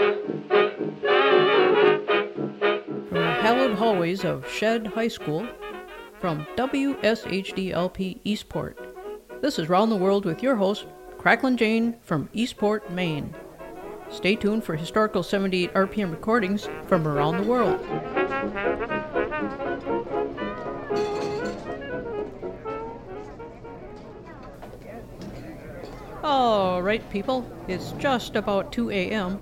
From the hallowed hallways of Shead High School, from WSHDLP Eastport, this is Round the World with your host, Cracklin Jane from Eastport, Maine. Stay tuned for historical 78 RPM recordings from around the world. All right, people, it's just about 2 a.m.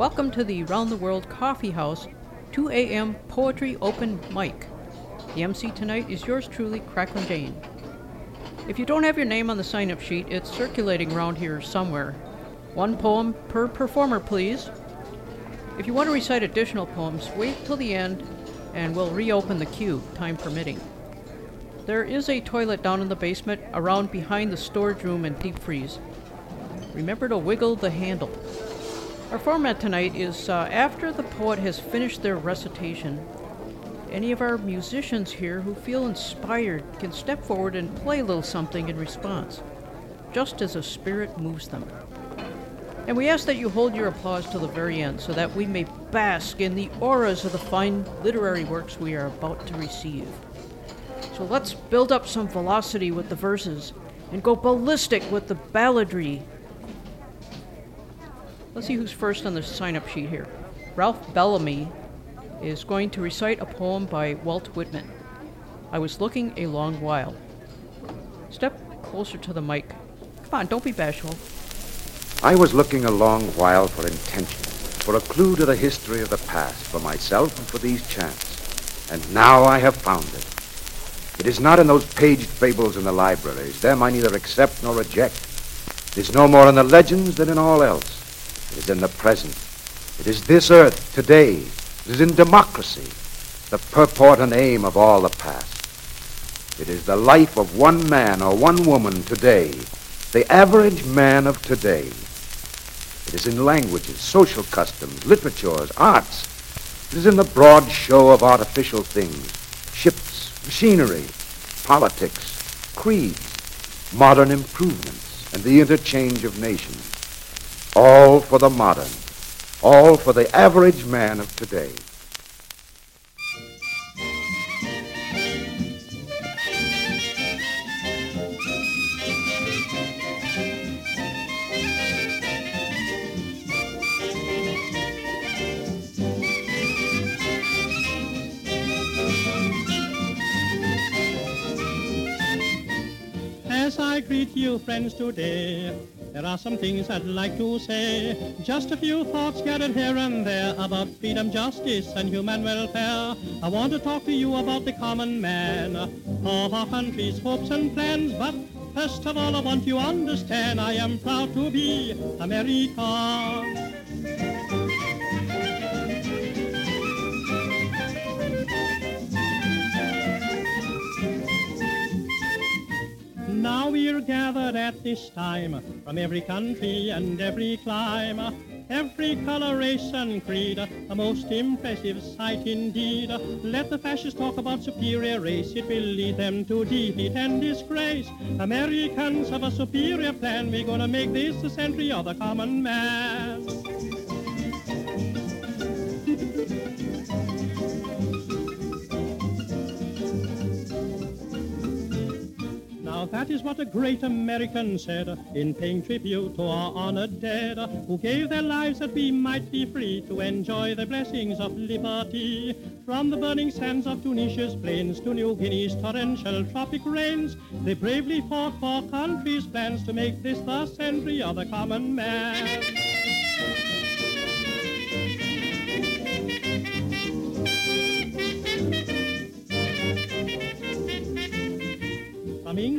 Welcome to the Round the World Coffee House 2 a.m. Poetry Open Mic. The MC tonight is yours truly, Cracklin Jane. If you don't have your name on the sign up sheet, it's circulating around here somewhere. One poem per performer, please. If you want to recite additional poems, wait till the end and we'll reopen the queue, time permitting. There is a toilet down in the basement around behind the storage room and deep freeze. Remember to wiggle the handle. Our format tonight is uh, after the poet has finished their recitation, any of our musicians here who feel inspired can step forward and play a little something in response, just as a spirit moves them. And we ask that you hold your applause till the very end so that we may bask in the auras of the fine literary works we are about to receive. So let's build up some velocity with the verses and go ballistic with the balladry. Let's see who's first on the sign up sheet here. Ralph Bellamy is going to recite a poem by Walt Whitman. I was looking a long while. Step closer to the mic. Come on, don't be bashful. I was looking a long while for intention, for a clue to the history of the past, for myself and for these chants. And now I have found it. It is not in those paged fables in the libraries. Them I neither accept nor reject. It is no more in the legends than in all else. It is in the present. It is this earth, today. It is in democracy, the purport and aim of all the past. It is the life of one man or one woman today, the average man of today. It is in languages, social customs, literatures, arts. It is in the broad show of artificial things, ships, machinery, politics, creeds, modern improvements, and the interchange of nations. All for the modern, all for the average man of today. Greet you, friends, today, there are some things I'd like to say. Just a few thoughts scattered here and there about freedom, justice, and human welfare. I want to talk to you about the common man, of our country's hopes and plans. But first of all, I want you to understand I am proud to be American. Now we're gathered at this time from every country and every clime, every color, race, and creed, a most impressive sight indeed. Let the fascists talk about superior race, it will lead them to defeat and disgrace. Americans have a superior plan, we're gonna make this the century of the common man. That is what a great American said in paying tribute to our honored dead who gave their lives that we might be free to enjoy the blessings of liberty. From the burning sands of Tunisia's plains to New Guinea's torrential tropic rains, they bravely fought for country's plans to make this the century of the common man.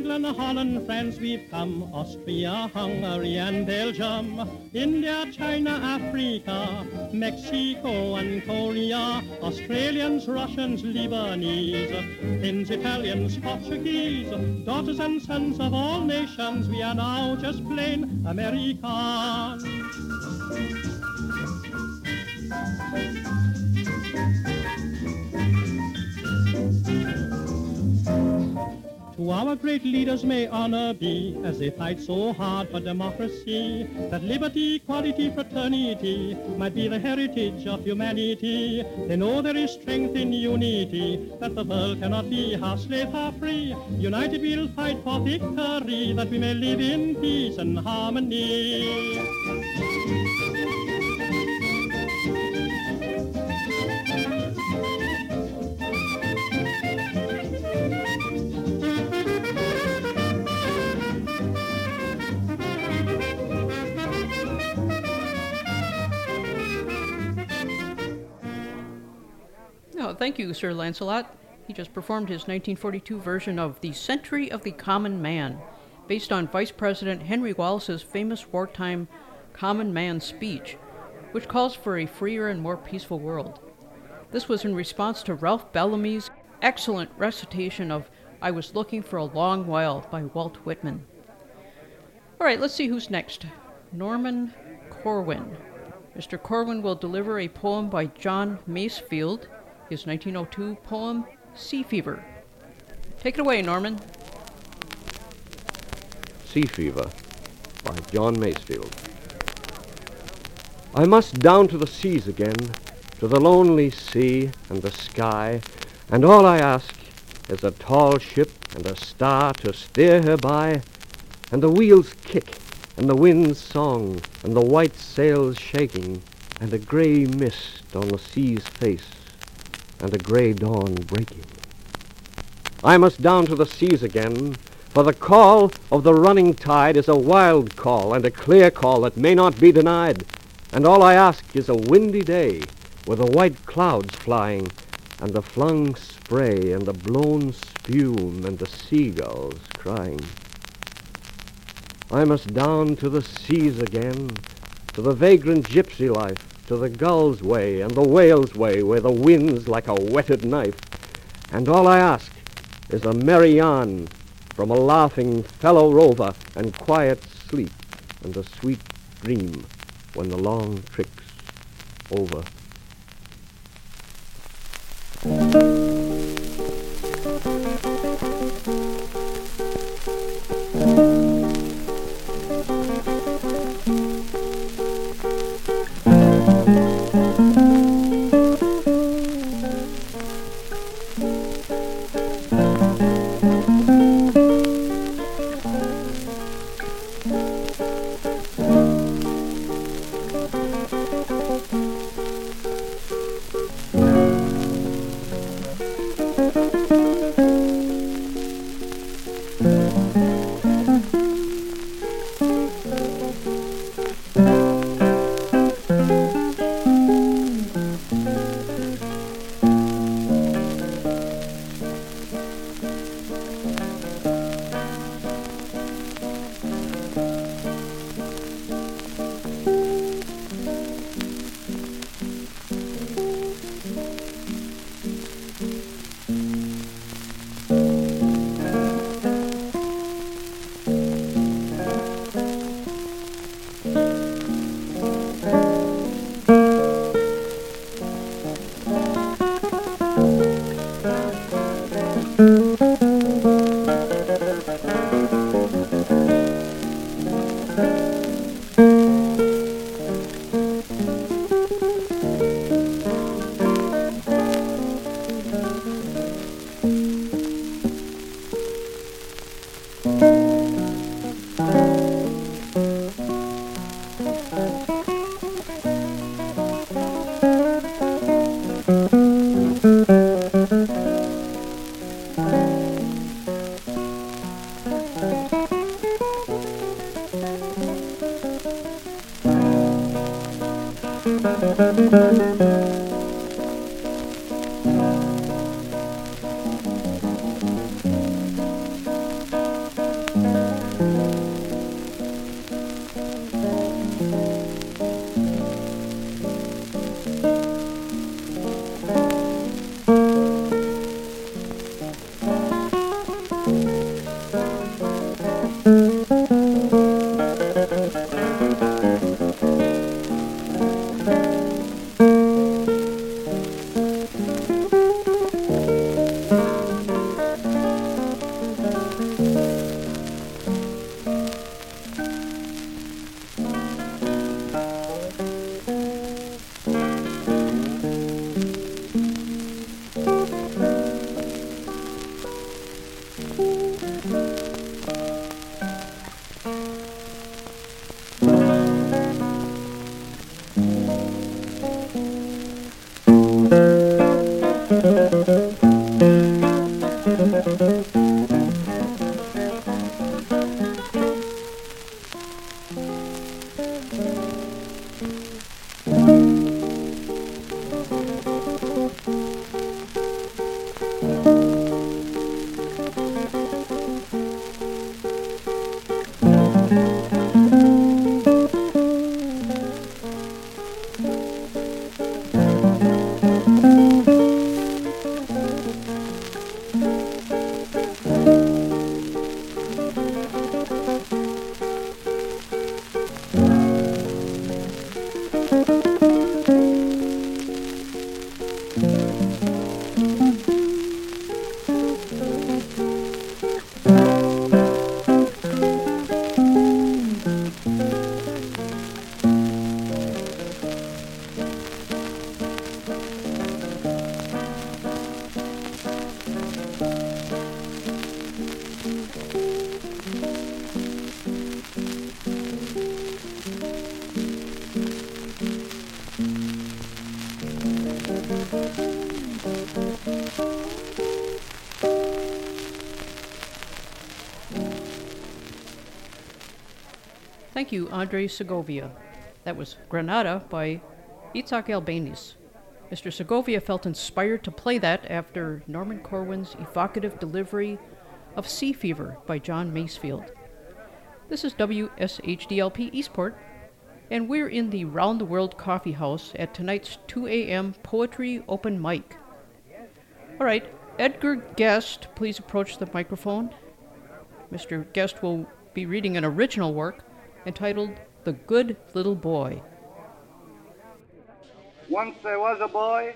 England, Holland, France we've come, Austria, Hungary and Belgium, India, China, Africa, Mexico and Korea, Australians, Russians, Lebanese, Finns, Italians, Portuguese, daughters and sons of all nations, we are now just plain Americans. Who our great leaders may honor be, as they fight so hard for democracy, that liberty, equality, fraternity might be the heritage of humanity. They know there is strength in unity, that the world cannot be half slave, half free. United we'll fight for victory, that we may live in peace and harmony. Thank you, Sir Lancelot. He just performed his 1942 version of The Century of the Common Man, based on Vice President Henry Wallace's famous wartime Common Man speech, which calls for a freer and more peaceful world. This was in response to Ralph Bellamy's excellent recitation of I Was Looking for a Long While by Walt Whitman. All right, let's see who's next. Norman Corwin. Mr. Corwin will deliver a poem by John Masefield, his 1902 poem Sea Fever. Take it away, Norman. Sea Fever by John Masefield. I must down to the seas again, to the lonely sea and the sky, and all I ask is a tall ship and a star to steer her by, and the wheels kick, and the wind's song, and the white sails shaking, and a grey mist on the sea's face, and a grey dawn breaking. I must down to the seas again, for the call of the running tide is a wild call and a clear call that may not be denied. And all I ask is a windy day, with the white clouds flying, and the flung spray, and the blown spume, and the seagulls crying. I must down to the seas again, to the vagrant gypsy life, to the gull's way and the whale's way, where the wind's like a whetted knife. And all I ask is a merry yarn from a laughing fellow rover and quiet sleep and a sweet dream when the long trick's over. Thank you, Andre Segovia. That was Granada by Isaac Albeniz. Mr. Segovia felt inspired to play that after Norman Corwin's evocative delivery of Sea Fever by John Masefield. This is WSHDLP Eastport, and we're in the Round the World Coffee House at tonight's 2 a.m. Poetry Open Mic. All right, Edgar Guest, please approach the microphone. Mr. Guest will be reading an original work entitled The Good Little Boy. Once there was a boy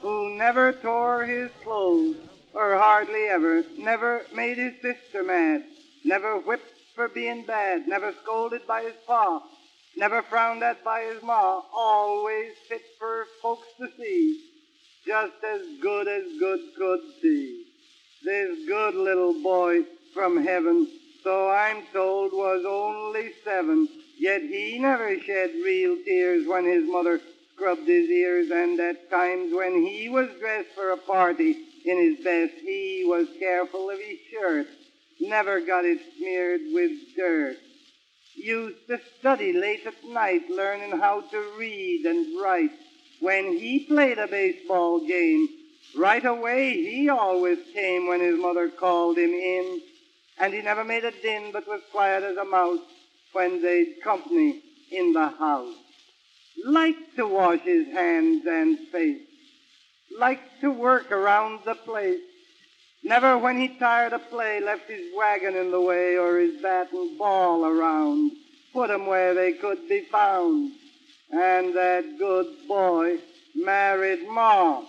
who never tore his clothes, or hardly ever, never made his sister mad, never whipped for being bad, never scolded by his pa, never frowned at by his ma, always fit for folks to see, just as good as good could be. This good little boy from heaven so I'm told was only seven. Yet he never shed real tears when his mother scrubbed his ears, and at times when he was dressed for a party in his best, he was careful of his shirt, never got it smeared with dirt. Used to study late at night, learning how to read and write. When he played a baseball game, right away he always came when his mother called him in and he never made a din but was quiet as a mouse when they'd company in the house. Liked to wash his hands and face, liked to work around the place. Never when he tired of play left his wagon in the way or his bat and ball around. Put 'em where they could be found. And that good boy married Ma,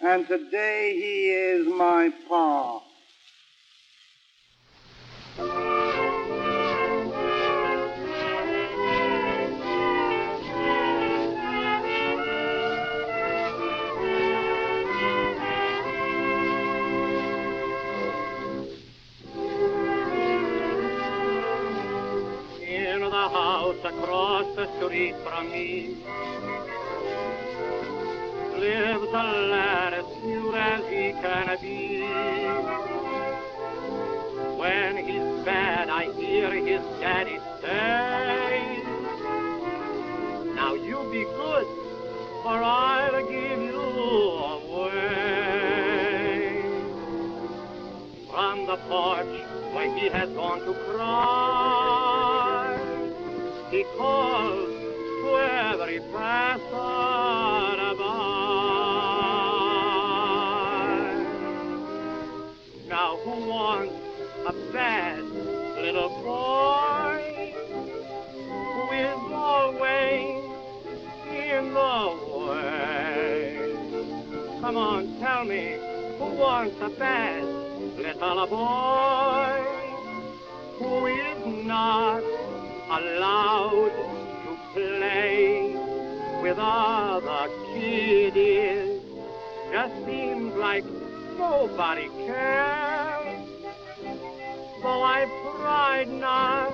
and today he is my pa. In the house across the street from me lives a lad as pure as he can be. When he's bad, I hear his daddy say, Now you be good, for I'll give you away. From the porch where he has gone to cry, he calls to every passerby. A bad little boy who is always in the way? Come on, tell me, who wants a bad little boy who is not allowed to play with other kiddies? Just seems like nobody cares. Though I tried not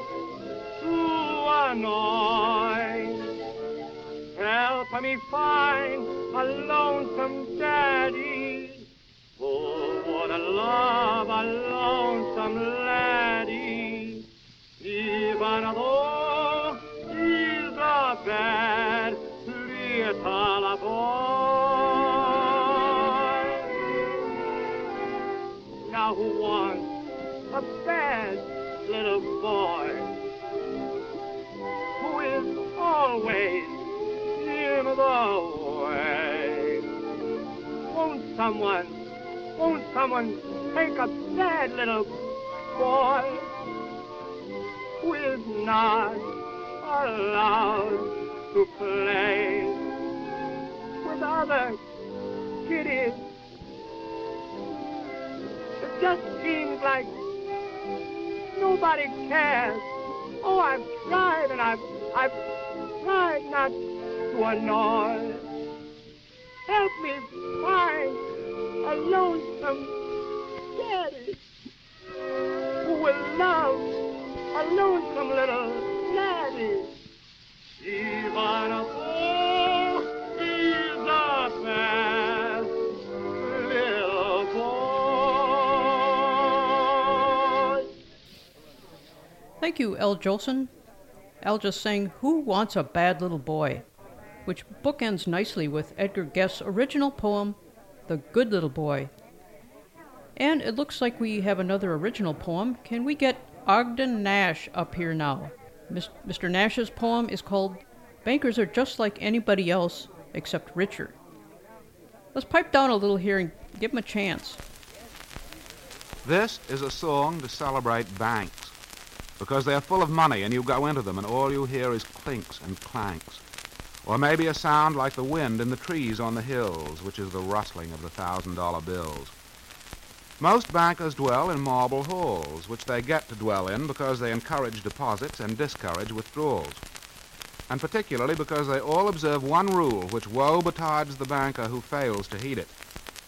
to annoy, help help me find a lonesome daddy. Oh, what a love a lonesome laddie. Even though he's a bad little always in the way? Won't someone, won't someone take a bad little boy who is not allowed to play with other kiddies. It just seems like nobody cares. Oh, I've tried and I've I've tried not to annoy. Help me find a lonesome daddy who will love a lonesome little laddie. Though he's a little boy. Thank you, Al Jolson. Al just sang Who Wants a Bad Little Boy, which bookends nicely with Edgar Guest's original poem, The Good Little Boy. And it looks like we have another original poem. Can we get Ogden Nash up here now? Mr. Nash's poem is called Bankers Are Just Like Anybody Else Except Richer. Let's pipe down a little here and give him a chance. This is a song to celebrate banks because they're full of money and you go into them and all you hear is clinks and clanks. Or maybe a sound like the wind in the trees on the hills, which is the rustling of the thousand dollar bills. Most bankers dwell in marble halls, which they get to dwell in because they encourage deposits and discourage withdrawals. And particularly because they all observe one rule which woe betides the banker who fails to heed it,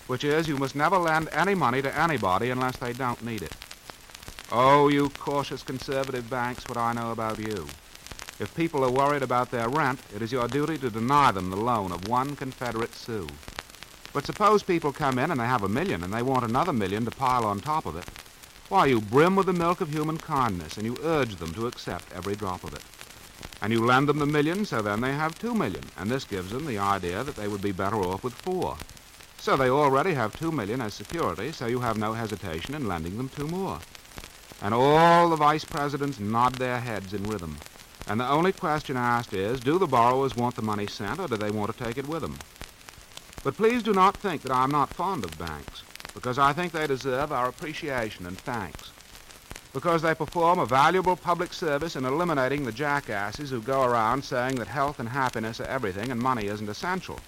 which is you must never lend any money to anybody unless they don't need it. Oh, you cautious conservative banks, what I know about you. If people are worried about their rent, it is your duty to deny them the loan of one Confederate sou. But suppose people come in and they have a million and they want another million to pile on top of it. Why, you brim with the milk of human kindness and you urge them to accept every drop of it. And you lend them the million, so then they have two million, and this gives them the idea that they would be better off with four. So they already have two million as security, so you have no hesitation in lending them two more. And all the vice presidents nod their heads in rhythm. And the only question asked is, do the borrowers want the money sent, or do they want to take it with them? But please do not think that I'm not fond of banks, because I think they deserve our appreciation and thanks. Because they perform a valuable public service in eliminating the jackasses who go around saying that health and happiness are everything and money isn't essential.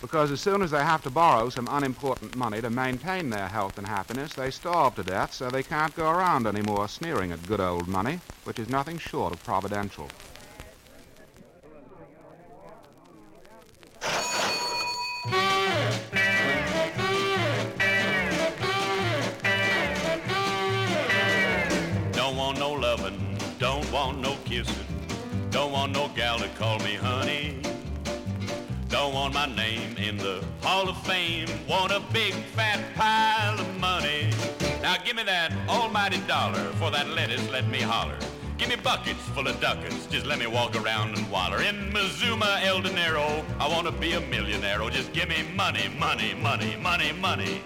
Because as soon as they have to borrow some unimportant money to maintain their health and happiness, they starve to death so they can't go around anymore sneering at good old money, which is nothing short of providential. Fame, want a big fat pile of money. Now give me that almighty dollar for that lettuce, let me holler. Give me buckets full of ducats, just let me walk around and waller. In Mazuma, El Dinero, I want to be a millionaire. Oh, just give me money, money, money, money, money.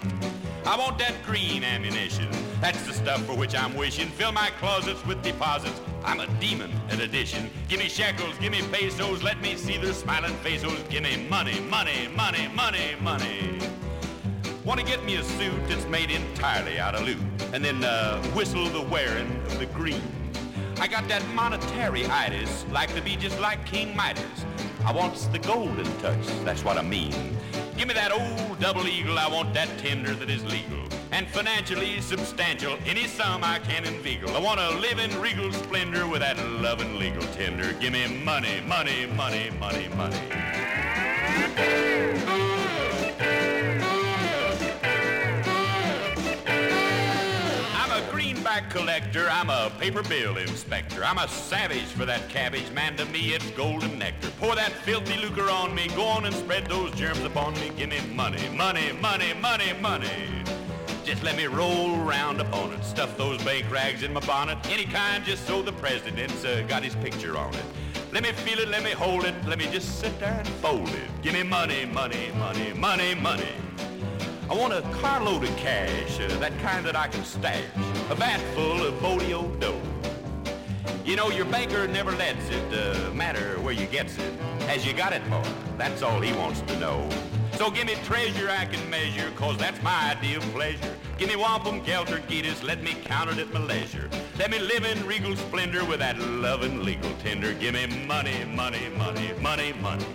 I want that green ammunition. That's the stuff for which I'm wishing. Fill my closets with deposits. I'm a demon at addition. Give me shekels, give me pesos. Let me see their smiling faces. Give me money, money, money, money, money. Want to get me a suit that's made entirely out of loot, and then uh, whistle the wearing of the green. I got that monetary itis, like to be just like King Midas. I wants the golden touch, that's what I mean. Give me that old double eagle, I want that tender that is legal. And financially substantial, any sum I can inveigle. I want to live in regal splendor with that loving legal tender. Give me money, money, money, money, money. Greenback collector. I'm a paper bill inspector. I'm a savage for that cabbage. Man, to me it's golden nectar. Pour that filthy lucre on me. Go on and spread those germs upon me. Give me money, money, money, money, money. Just let me roll round upon it. Stuff those bank rags in my bonnet. Any kind, just so the president's uh, got his picture on it. Let me feel it, let me hold it, let me just sit there and fold it. Give me money, money, money, money, money. I want a carload of cash, uh, that kind that I can stash. A vat full of Bodio dough. You know, your banker never lets it uh, matter where you gets it. Has you got it, for. That's all he wants to know. So give me treasure I can measure, cause that's my idea of pleasure. Give me wampum, gelter, geetus, let me count it at my leisure. Let me live in regal splendor with that loving legal tender. Give me money, money, money, money, money.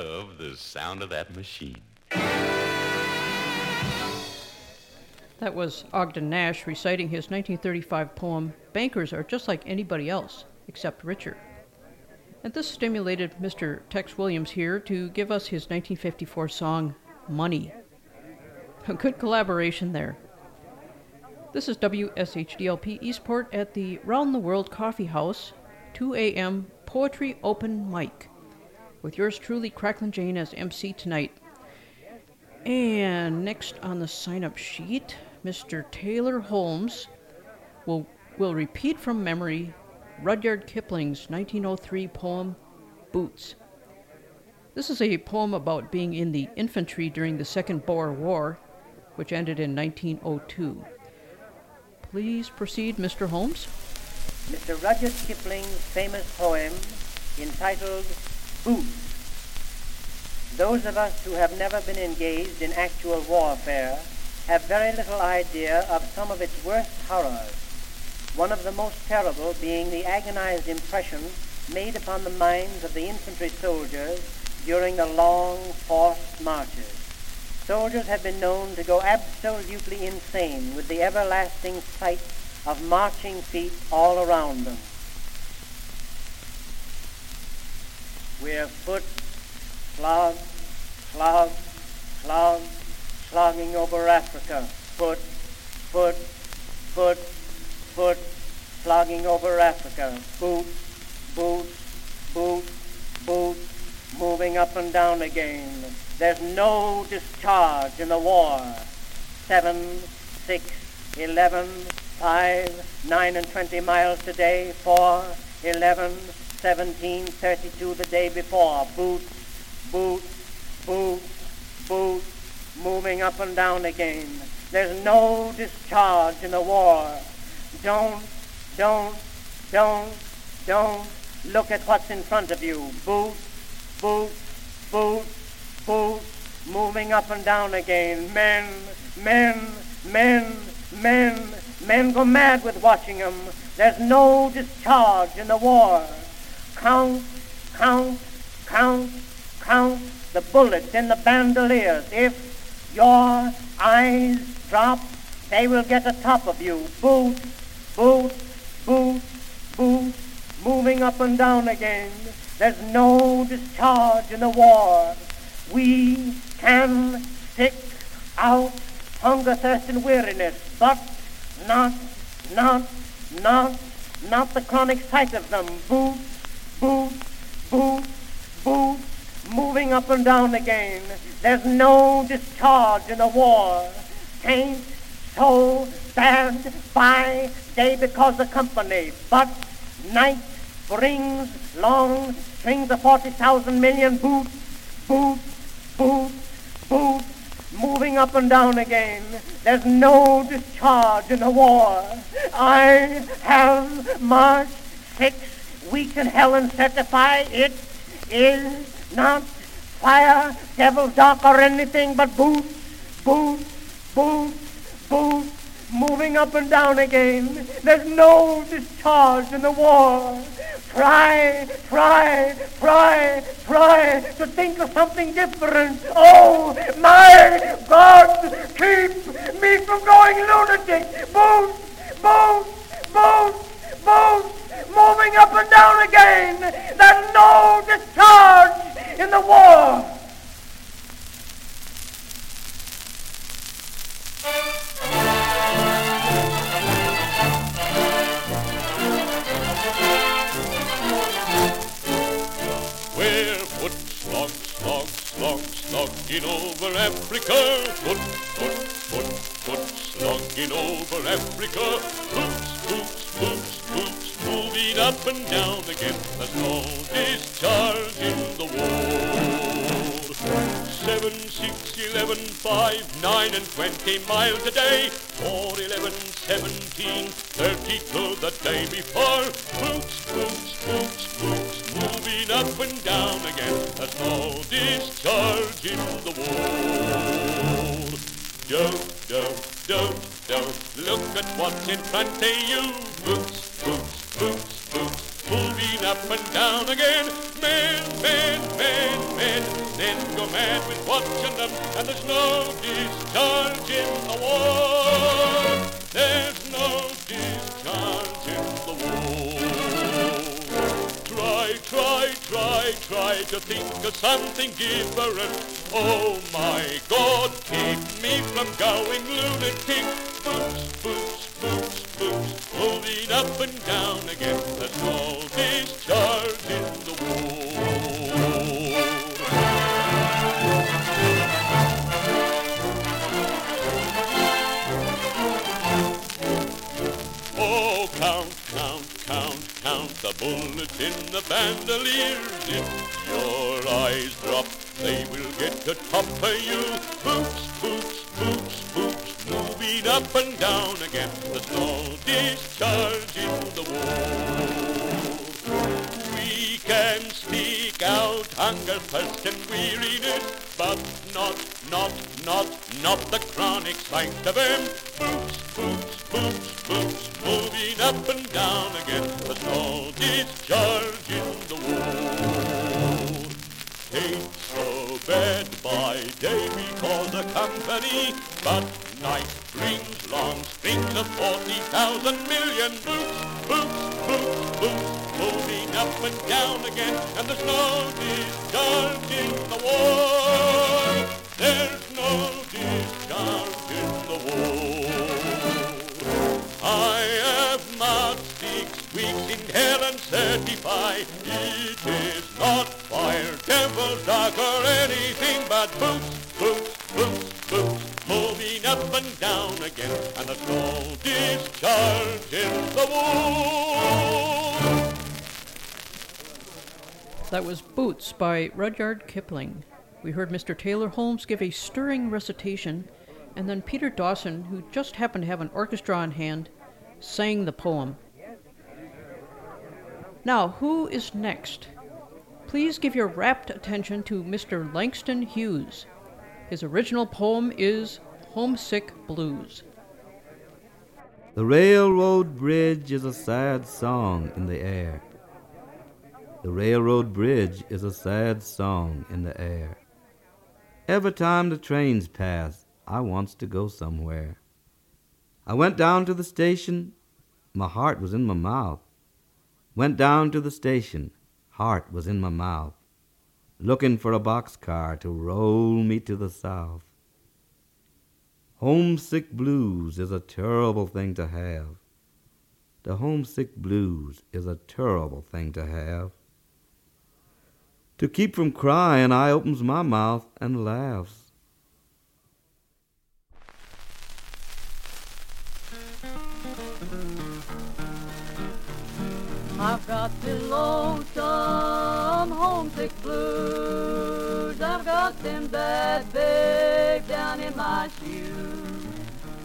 Love the sound of that machine. That was Ogden Nash reciting his 1935 poem, Bankers Are Just Like Anybody Else, Except Richer. And this stimulated Mr. Tex Williams here to give us his 1954 song, Money. A good collaboration there. This is WSHDLP Eastport at the Round the World Coffee House, 2 a.m. Poetry Open Mic, with yours truly, Cracklin Jane, as MC tonight. And next on the sign up sheet, Mr. Taylor Holmes will, will repeat from memory Rudyard Kipling's 1903 poem, Boots. This is a poem about being in the infantry during the Second Boer War, which ended in 1902. Please proceed, Mr. Holmes. Mr. Rudyard Kipling's famous poem entitled Boots. Those of us who have never been engaged in actual warfare have very little idea of some of its worst horrors, one of the most terrible being the agonized impression made upon the minds of the infantry soldiers during the long forced marches. Soldiers have been known to go absolutely insane with the everlasting sight of marching feet all around them. We're foot, slog, slog, slog, slogging over Africa. Foot, foot, foot, foot, slogging over Africa. Boot, boot, boot, boot, moving up and down again. There's no discharge in the war. Seven, six, eleven, five, nine and twenty miles today, four, eleven, seventeen, thirty-two the day before. Boot, boot, boot, boot, moving up and down again. There's no discharge in the war. Don't, don't, don't, don't look at what's in front of you. Boot, boot, boot, boot, moving up and down again. Men, men, men, men, men go mad with watching them. There's no discharge in the war. Count, count, count, count the bullets in the bandoliers. If your eyes drop, they will get atop of you. Boot, boot, boot, boot, moving up and down again. There's no discharge in the war. We can stick out hunger, thirst, and weariness, but not, not, not, not the chronic sight of them. Boot, boot, boot, boot, moving up and down again. There's no discharge in the war. Tain't so bad by day because the company, but night brings long strings of 40,000 million boots, boots, boots, boots, moving up and down again. There's no discharge in the war. I have marched six weeks can Helen certify it is not fire, devil, dark, or anything but boots, boots, boots, boots, moving up and down again. There's no discharge in the war. Try, try, try, try to think of something different. Oh, my God, keep me from going lunatic. Boots, boots, boots, moves, moving up and down again. There's no discharge in the war. We're foot slog, slog, slog, over Africa. Foot, foot, foot foot, slogging over Africa. Boots, boots, boots, boots, moving up and down again. There's no discharge in the war. Seven, six, eleven, five, nine, and twenty miles a day. Four, eleven, seventeen, thirty-two the day before. Boots, boots, boots, boots, moving up and down again. There's no discharge in the war. Don't, don't, don't, don't look at what's in front of you. Boots, boots, boots, boots, moving up and down again. Men, men, men, men, men go mad with watching them, and there's no discharge in the war. There's no discharge in the war. Try, try, try, try to think of something different. Oh my God, keep me from going lunatic. Boots, boots, boots, boots, moving up and down again. There's no discharge the bandoliers. If your eyes drop, they will get the top of you. Boots, boots, boots, boots, moving up and down again. The no discharge in the war. Can speak out hunger, thirst, and weariness, but not, not, not, not the chronic sight of them. Boots, boots, boots, boots, moving up and down again. There's no discharge in the war. Ain't bad by day because the company, but night brings long strings of forty thousand million boots, boots, boots, boots, moving up and down again, and there's no discharge in the war. There's no discharge in the war. I have marched six weeks and certify it is not fire, devil, dog, or anything but boots, boots, boots, boots, moving up and down again, and there's no discharge in the war. That was Boots by Rudyard Kipling. We heard Mr. Taylor Holmes give a stirring recitation, and then Peter Dawson, who just happened to have an orchestra on hand, sang the poem. Now, who is next? Please give your rapt attention to Mr. Langston Hughes. His original poem is Homesick Blues. The railroad bridge is a sad song in the air. The railroad bridge is a sad song in the air. Every time the trains pass, I wants to go somewhere. I went down to the station, my heart was in my mouth. Went down to the station, heart was in my mouth, looking for a boxcar to roll me to the south. Homesick blues is a terrible thing to have. The homesick blues is a terrible thing to have. To keep from crying, I opens my mouth and laughs. I've got the lonesome homesick blues. I've got them bad babe down in my shoes.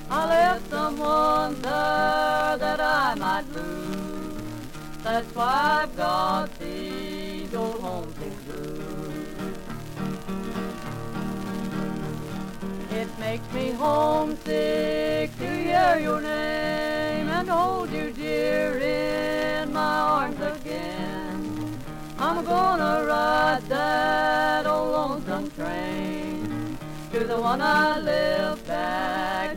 I left someone there that I might lose. That's why I've got these old homesick blues. It makes me homesick to hear your name and hold you dear arms again. I'm gonna ride that old lonesome train to the one I left back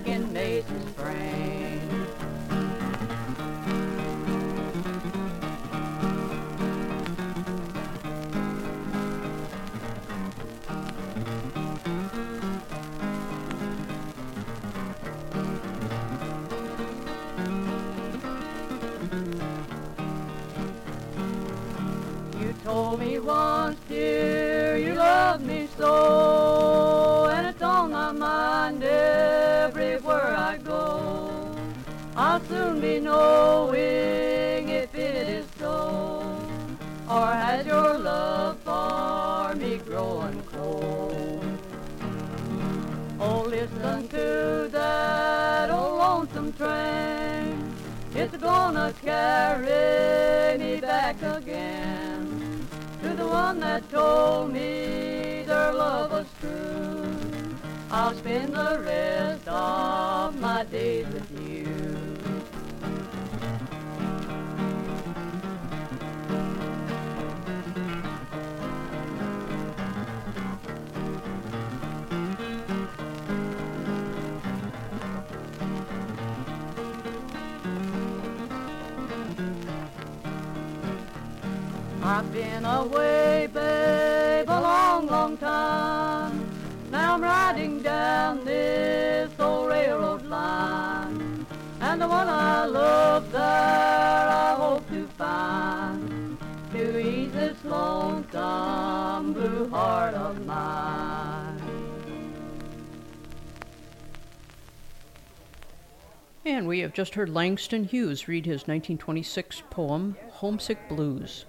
knowing if it is so, or has your love for me grown cold? Oh, listen to that old lonesome train. It's gonna carry me back again to the one that told me their love was true. I'll spend the rest of my days with you. I've been away, babe, a long, long time. Now I'm riding down this old railroad line. And the one I love there I hope to find to ease this lonesome blue heart of mine. And we have just heard Langston Hughes read his 1926 poem, Homesick Blues.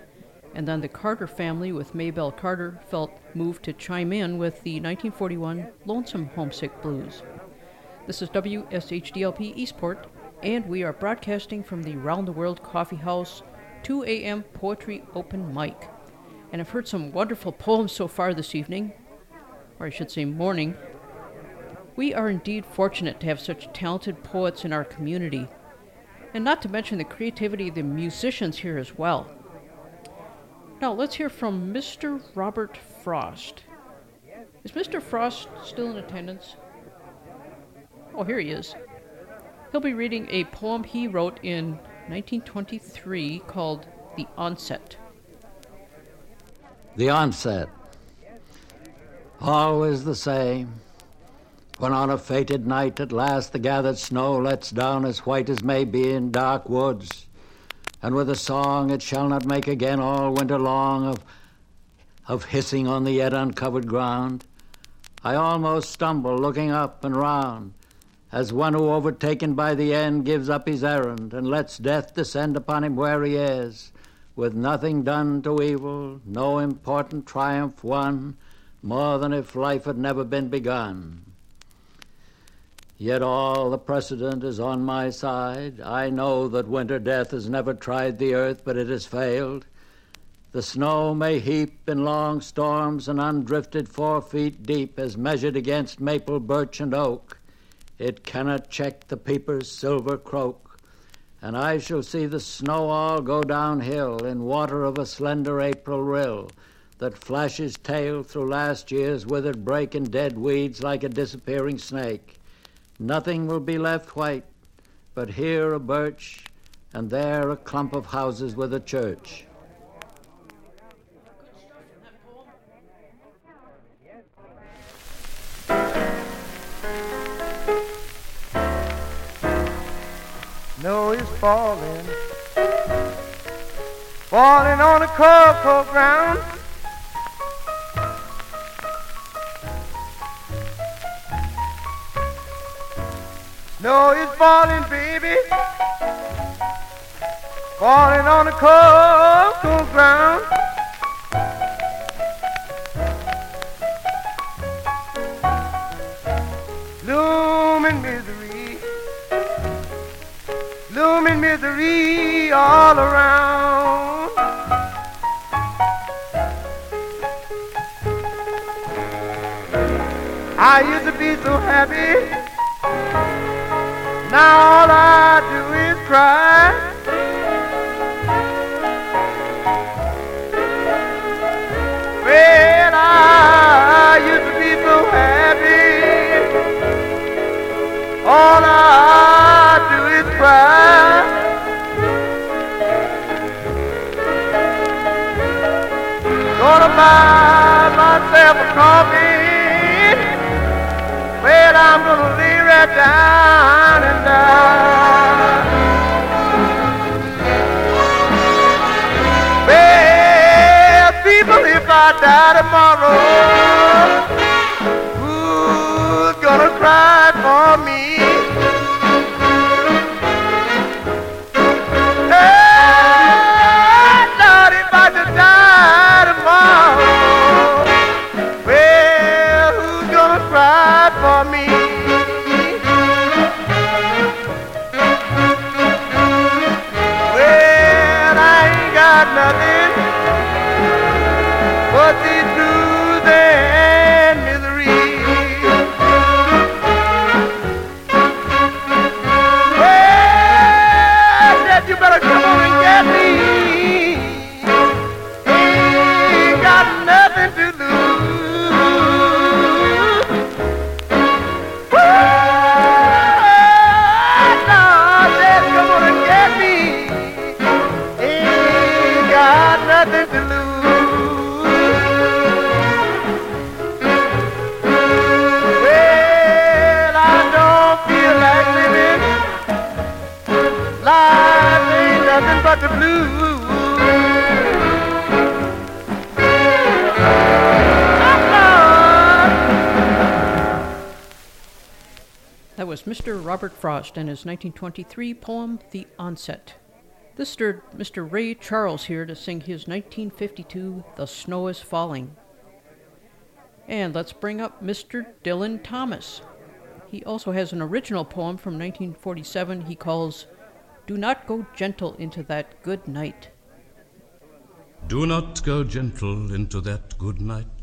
And then the Carter family with Maybelle Carter felt moved to chime in with the 1941 Lonesome Homesick Blues. This is WSHDLP Eastport, and we are broadcasting from the Round the World Coffee House 2 a.m. Poetry Open Mic. And I've heard some wonderful poems so far this evening, or I should say morning. We are indeed fortunate to have such talented poets in our community, and not to mention the creativity of the musicians here as well. Now let's hear from Mr. Robert Frost. Is Mr. Frost still in attendance? Oh, here he is. He'll be reading a poem he wrote in 1923 called The Onset. The onset. Always the same. When on a fated night at last the gathered snow lets down as white as may be in dark woods, and with a song it shall not make again all winter long of, of hissing on the yet uncovered ground, I almost stumble looking up and round, as one who, overtaken by the end, gives up his errand and lets death descend upon him where he is, with nothing done to evil, no important triumph won, more than if life had never been begun. Yet all the precedent is on my side. I know that winter death has never tried the earth, but it has failed. The snow may heap in long storms and undrifted four feet deep as measured against maple, birch, and oak. It cannot check the peeper's silver croak. And I shall see the snow all go downhill in water of a slender April rill that flashes tail through last year's withered brake and dead weeds like a disappearing snake. Nothing will be left white, but here a birch, and there a clump of houses with a church. Snow is falling, falling on the cold ground. Snow is falling, baby, falling on the cold, ground. Looming misery, looming misery all around. I used to be so happy. Now all I do is cry. Well, I used to be so happy. All I do is cry. Gonna buy myself a coffee. Well, I'm gonna lay right down and die. Well, people, if I die tomorrow, Mr. Robert Frost and his 1923 poem, The Onset. This stirred Mr. Ray Charles here to sing his 1952 The Snow is Falling. And let's bring up Mr. Dylan Thomas. He also has an original poem from 1947 he calls Do Not Go Gentle into That Good Night. Do not go gentle into that good night.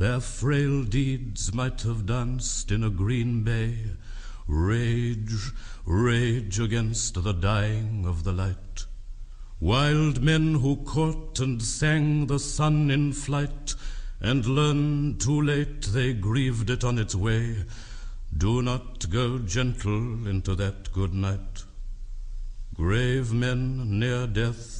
their frail deeds might have danced in a green bay. Rage, rage against the dying of the light. Wild men who caught and sang the sun in flight, and learned too late they grieved it on its way. Do not go gentle into that good night. Grave men near death,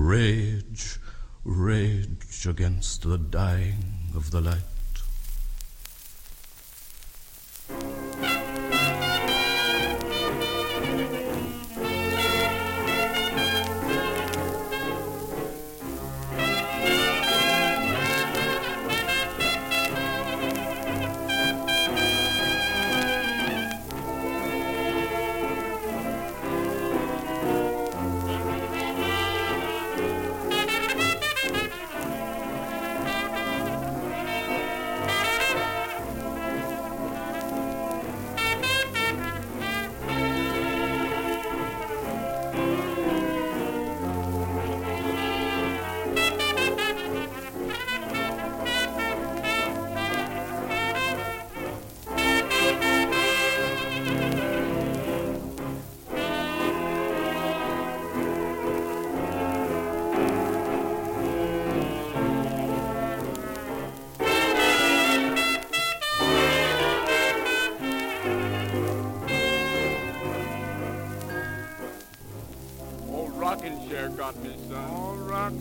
Rage, rage against the dying of the light.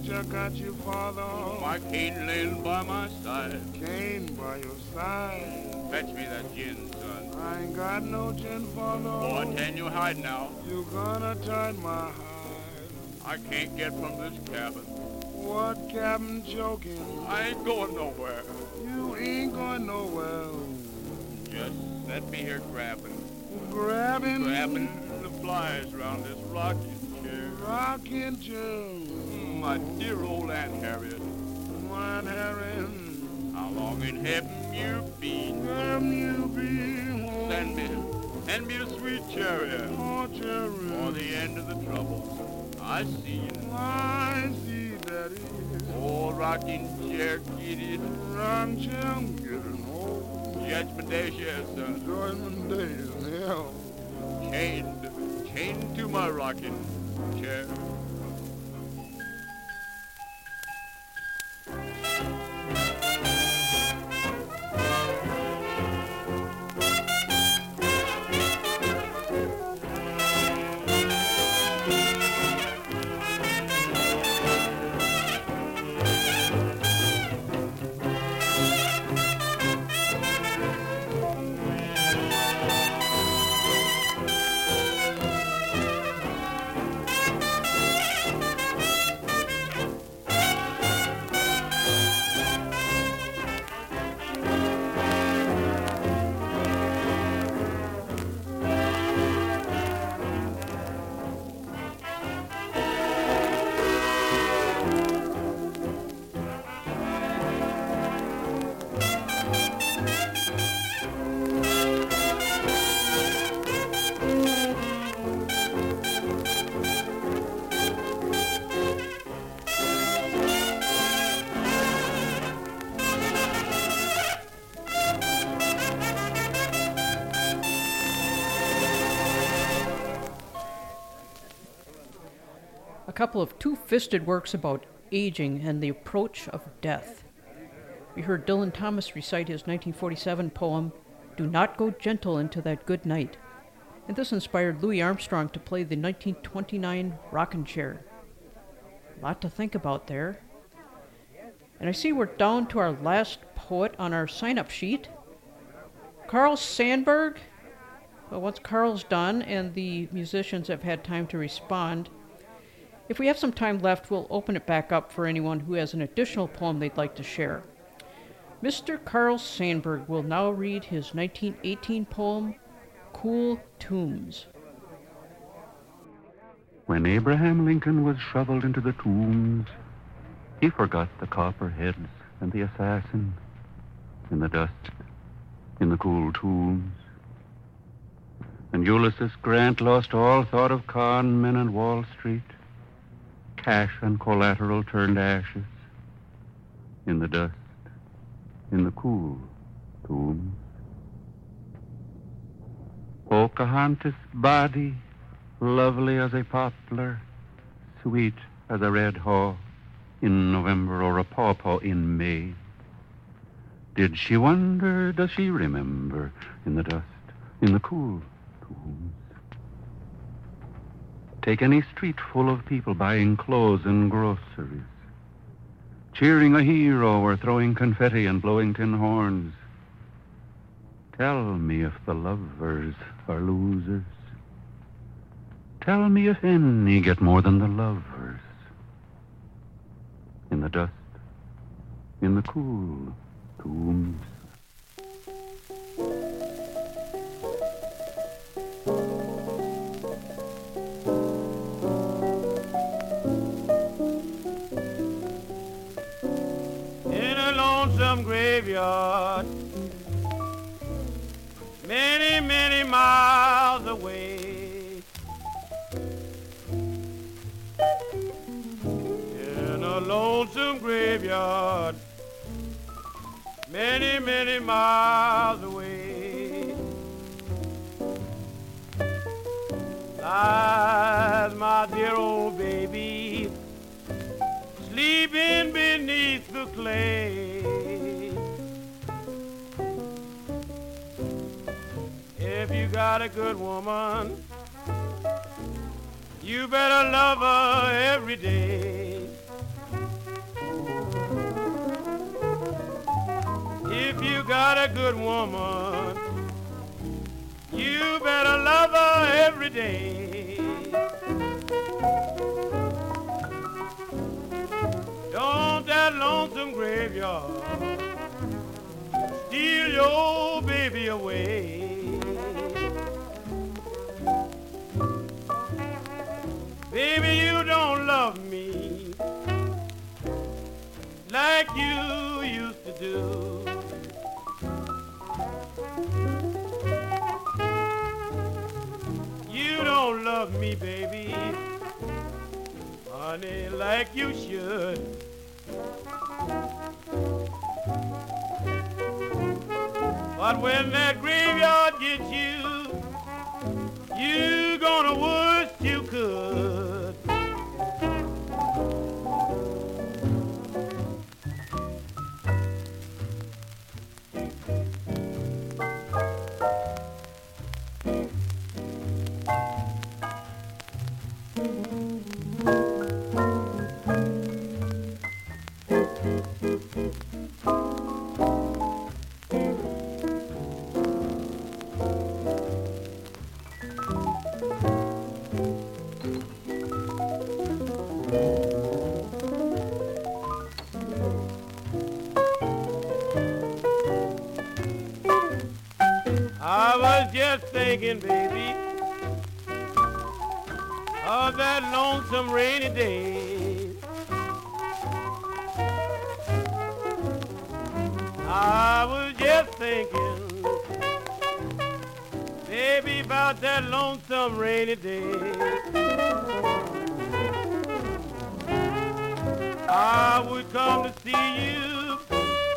Chair got you, father. My cane laying by my side. Cane by your side. Fetch me that gin, son. I ain't got no gin, father. Oh, I tell you hide now. You gonna turn my hide. I can't get from this cabin. What cabin joking? I ain't going nowhere. You ain't going nowhere. Just let me here grabbing. Grabbing? Grabbing the flies around this rocking chair. Rocking chair. My dear old Aunt Harriet. Aunt Harriet. How long in heaven you been? Heaven you been? Send me, send me a sweet chariot. Oh, chariot. For the end of the trouble. I see you. I see, Daddy. Oh, rocking chair, it. Rocking chair, it. Oh, Judgment Day, yes, sir. Judgment Day, yeah. Chained, chained to my rocking chair. Couple of two fisted works about aging and the approach of death. We heard Dylan Thomas recite his 1947 poem, Do Not Go Gentle into That Good Night. And this inspired Louis Armstrong to play the 1929 Rockin' Chair. A lot to think about there. And I see we're down to our last poet on our sign up sheet. Carl Sandburg. Well, once Carl's done and the musicians have had time to respond, if we have some time left, we'll open it back up for anyone who has an additional poem they'd like to share. Mr. Carl Sandburg will now read his 1918 poem, Cool Tombs. When Abraham Lincoln was shoveled into the tombs, he forgot the copperheads and the assassin in the dust, in the cool tombs. And Ulysses Grant lost all thought of con men and Wall Street. Cash and collateral turned ashes in the dust, in the cool tombs. Pocahontas' body, lovely as a poplar, sweet as a red haw in November or a pawpaw in May. Did she wonder, does she remember, in the dust, in the cool tombs? Take any street full of people buying clothes and groceries, cheering a hero or throwing confetti and blowing tin horns. Tell me if the lovers are losers. Tell me if any get more than the lovers. In the dust, in the cool tombs. Graveyard, many, many miles away. In a lonesome graveyard, many, many miles away. Lies my dear old baby sleeping beneath the clay. If you got a good woman, you better love her every day. If you got a good woman, you better love her every day. Don't that lonesome graveyard steal your baby away. Do. You don't love me, baby, honey, like you should. But when that graveyard gets you, you gonna wish I was just thinking, baby, about that lonesome rainy day. I would come to see you,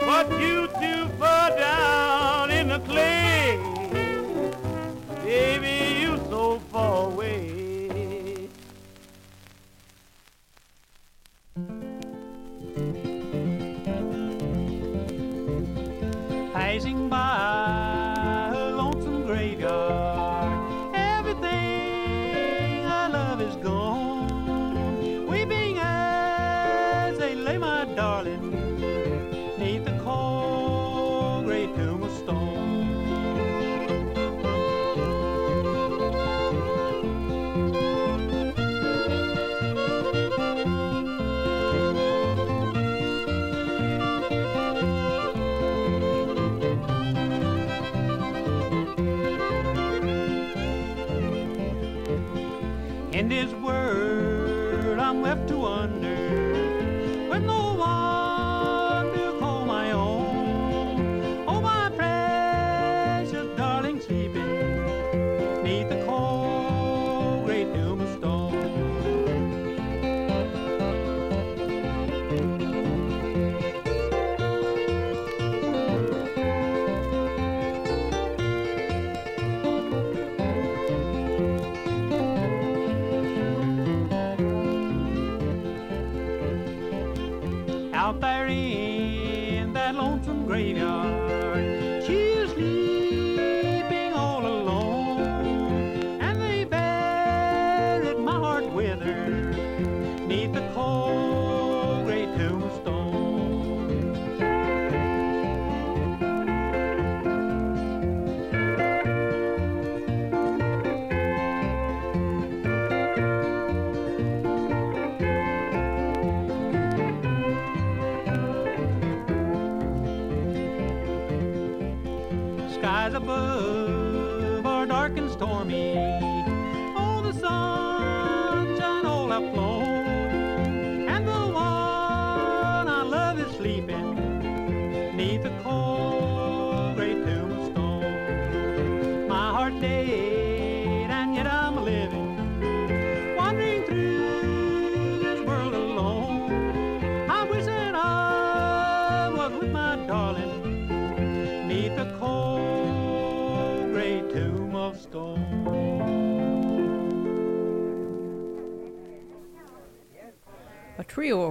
but you too far down in the clay. Baby,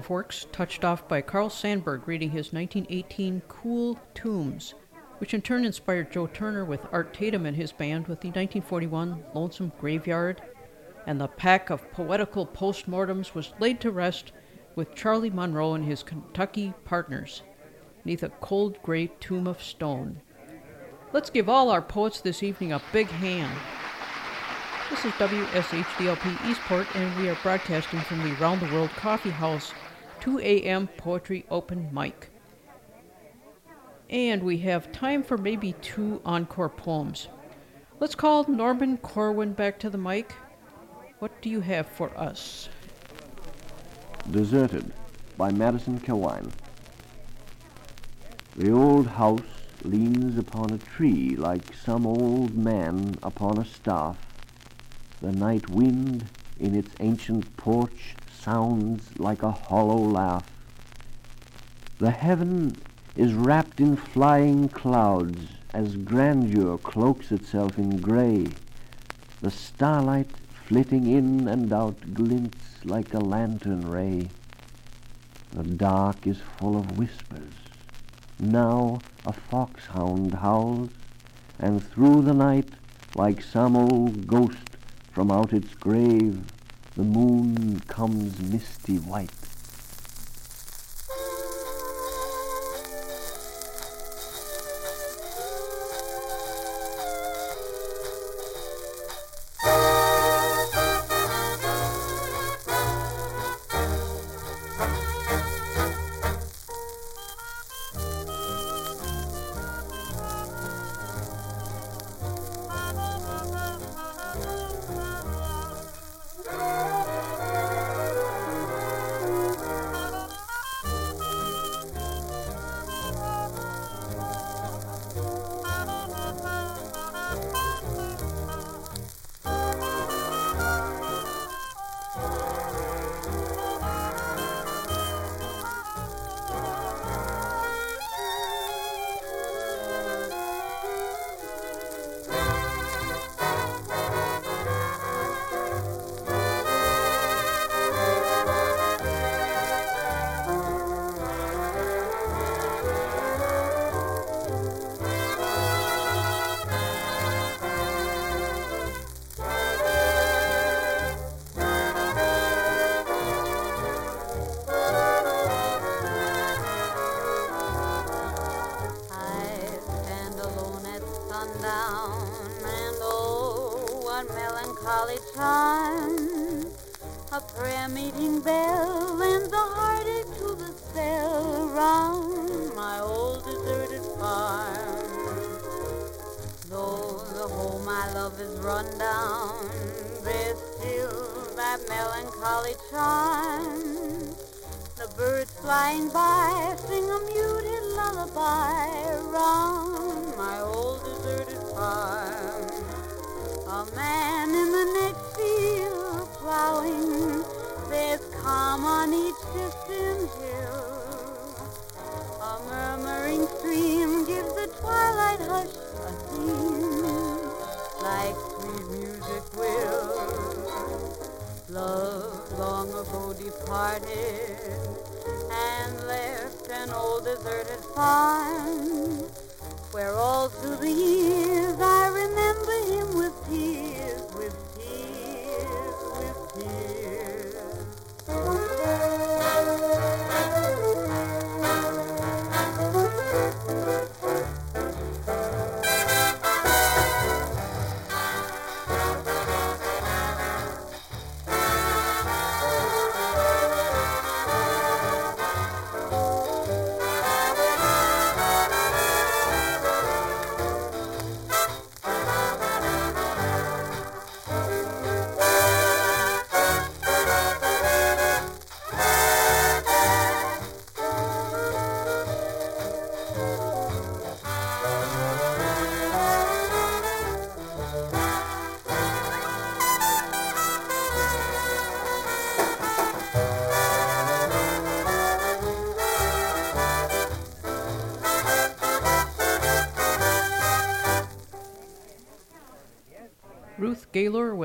works touched off by Carl Sandburg reading his 1918 Cool Tombs, which in turn inspired Joe Turner with Art Tatum and his band with the 1941 Lonesome Graveyard, and the pack of poetical postmortems was laid to rest with Charlie Monroe and his Kentucky partners, neath a cold gray tomb of stone. Let's give all our poets this evening a big hand. This is WSHDLP Eastport, and we are broadcasting from the Round the World Coffee House 2 a.m. Poetry Open Mic. And we have time for maybe two encore poems. Let's call Norman Corwin back to the mic. What do you have for us? Deserted by Madison Cawein. The old house leans upon a tree like some old man upon a staff. The night wind in its ancient porch sounds like a hollow laugh. The heaven is wrapped in flying clouds, as grandeur cloaks itself in gray. The starlight flitting in and out glints like a lantern ray. The dark is full of whispers. Now a foxhound howls, and through the night, like some old ghost from out its grave, the moon comes misty white.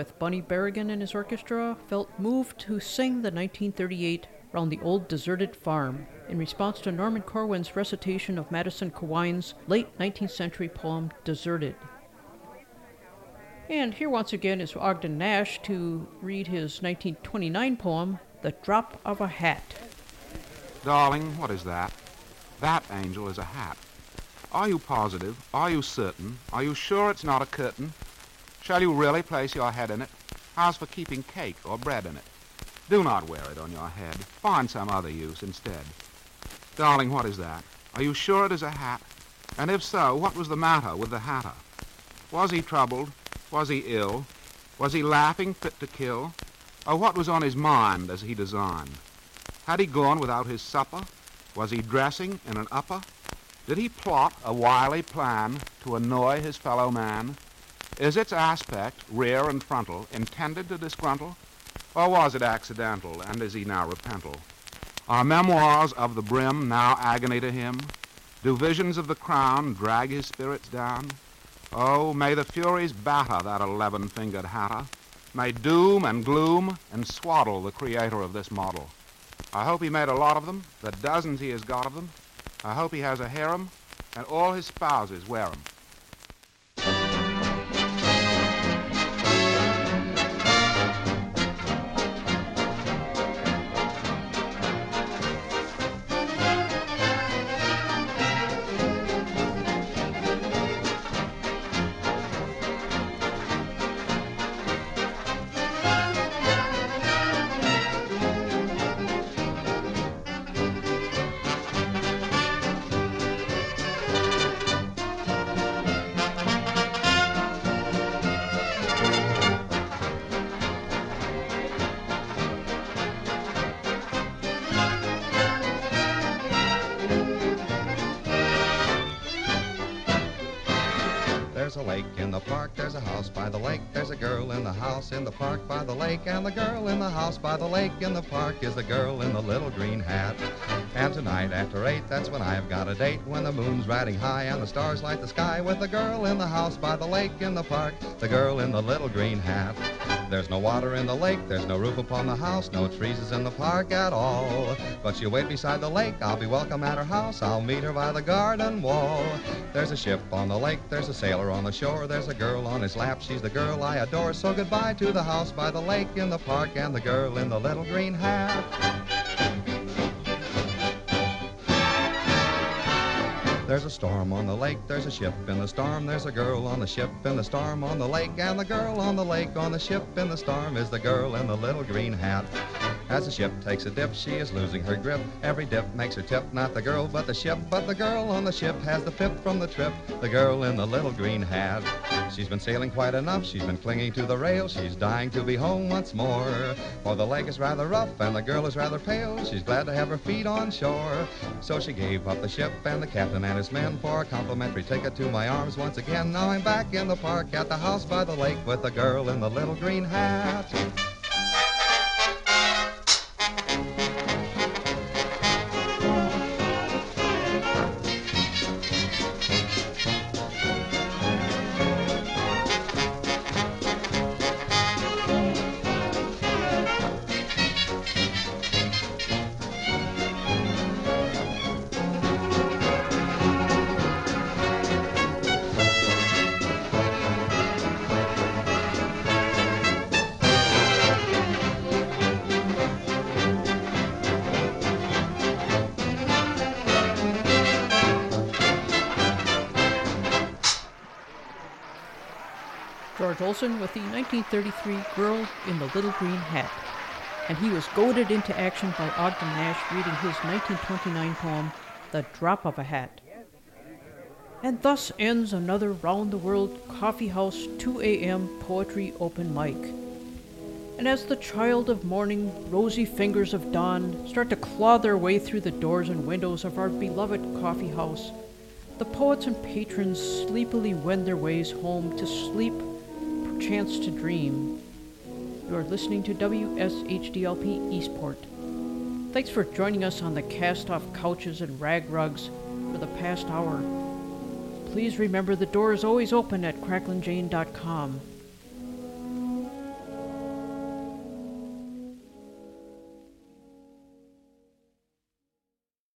With Bunny Berigan and his orchestra, felt moved to sing the 1938 Round the Old Deserted Farm in response to Norman Corwin's recitation of Madison Cawein's late 19th century poem Deserted. And here once again is Ogden Nash to read his 1929 poem The Drop of a Hat. Darling, what is that? That, Angel, is a hat. Are you positive? Are you certain? Are you sure it's not a curtain? Shall you really place your head in it? How's for keeping cake or bread in it? Do not wear it on your head. Find some other use instead. Darling, what is that? Are you sure it is a hat? And if so, what was the matter with the hatter? Was he troubled? Was he ill? Was he laughing fit to kill? Or what was on his mind as he designed? Had he gone without his supper? Was he dressing in an upper? Did he plot a wily plan to annoy his fellow man? Is its aspect, rear and frontal, intended to disgruntle? Or was it accidental, and is he now repental? Are memoirs of the brim now agony to him? Do visions of the crown drag his spirits down? Oh, may the Furies batter that eleven-fingered hatter. May doom and gloom and swaddle the creator of this model. I hope he made a lot of them, the dozens he has got of them. I hope he has a harem, and all his spouses wear 'em. In the park by the lake, and the girl in the house by the lake in the park is the girl in the little green hat. And tonight after eight, that's when I've got a date, when the moon's riding high and the stars light the sky with the girl in the house by the lake in the park, the girl in the little green hat. There's no water in the lake, there's no roof upon the house, no trees is in the park at all. But she'll wait beside the lake, I'll be welcome at her house, I'll meet her by the garden wall. There's a ship on the lake, there's a sailor on the shore, there's a girl on his lap, she's the girl I adore. So goodbye to the house by the lake in the park and the girl in the little green hat. There's a storm on the lake, there's a ship in the storm, there's a girl on the ship in the storm on the lake, and the girl on the lake on the ship in the storm is the girl in the little green hat. As the ship takes a dip, she is losing her grip. Every dip makes her tip, not the girl but the ship, but the girl on the ship has the pip from the trip, the girl in the little green hat. She's been sailing quite enough, she's been clinging to the rail, she's dying to be home once more. For the lake is rather rough and the girl is rather pale, she's glad to have her feet on shore. So she gave up the ship and the captain and his men for a complimentary ticket to my arms once again. Now I'm back in the park at the house by the lake with the girl in the little green hat. 1933 Girl in the Little Green Hat. And he was goaded into action by Ogden Nash reading his 1929 poem, The Drop of a Hat. And thus ends another Round the World Coffee House 2 a.m. Poetry Open Mic. And as the child of morning, rosy fingers of dawn start to claw their way through the doors and windows of our beloved coffee house, the poets and patrons sleepily wend their ways home to sleep, perchance to dream. You are listening to WSHDLP Eastport. Thanks for joining us on the cast off couches and rag rugs for the past hour. Please remember the door is always open at cracklinjane.com.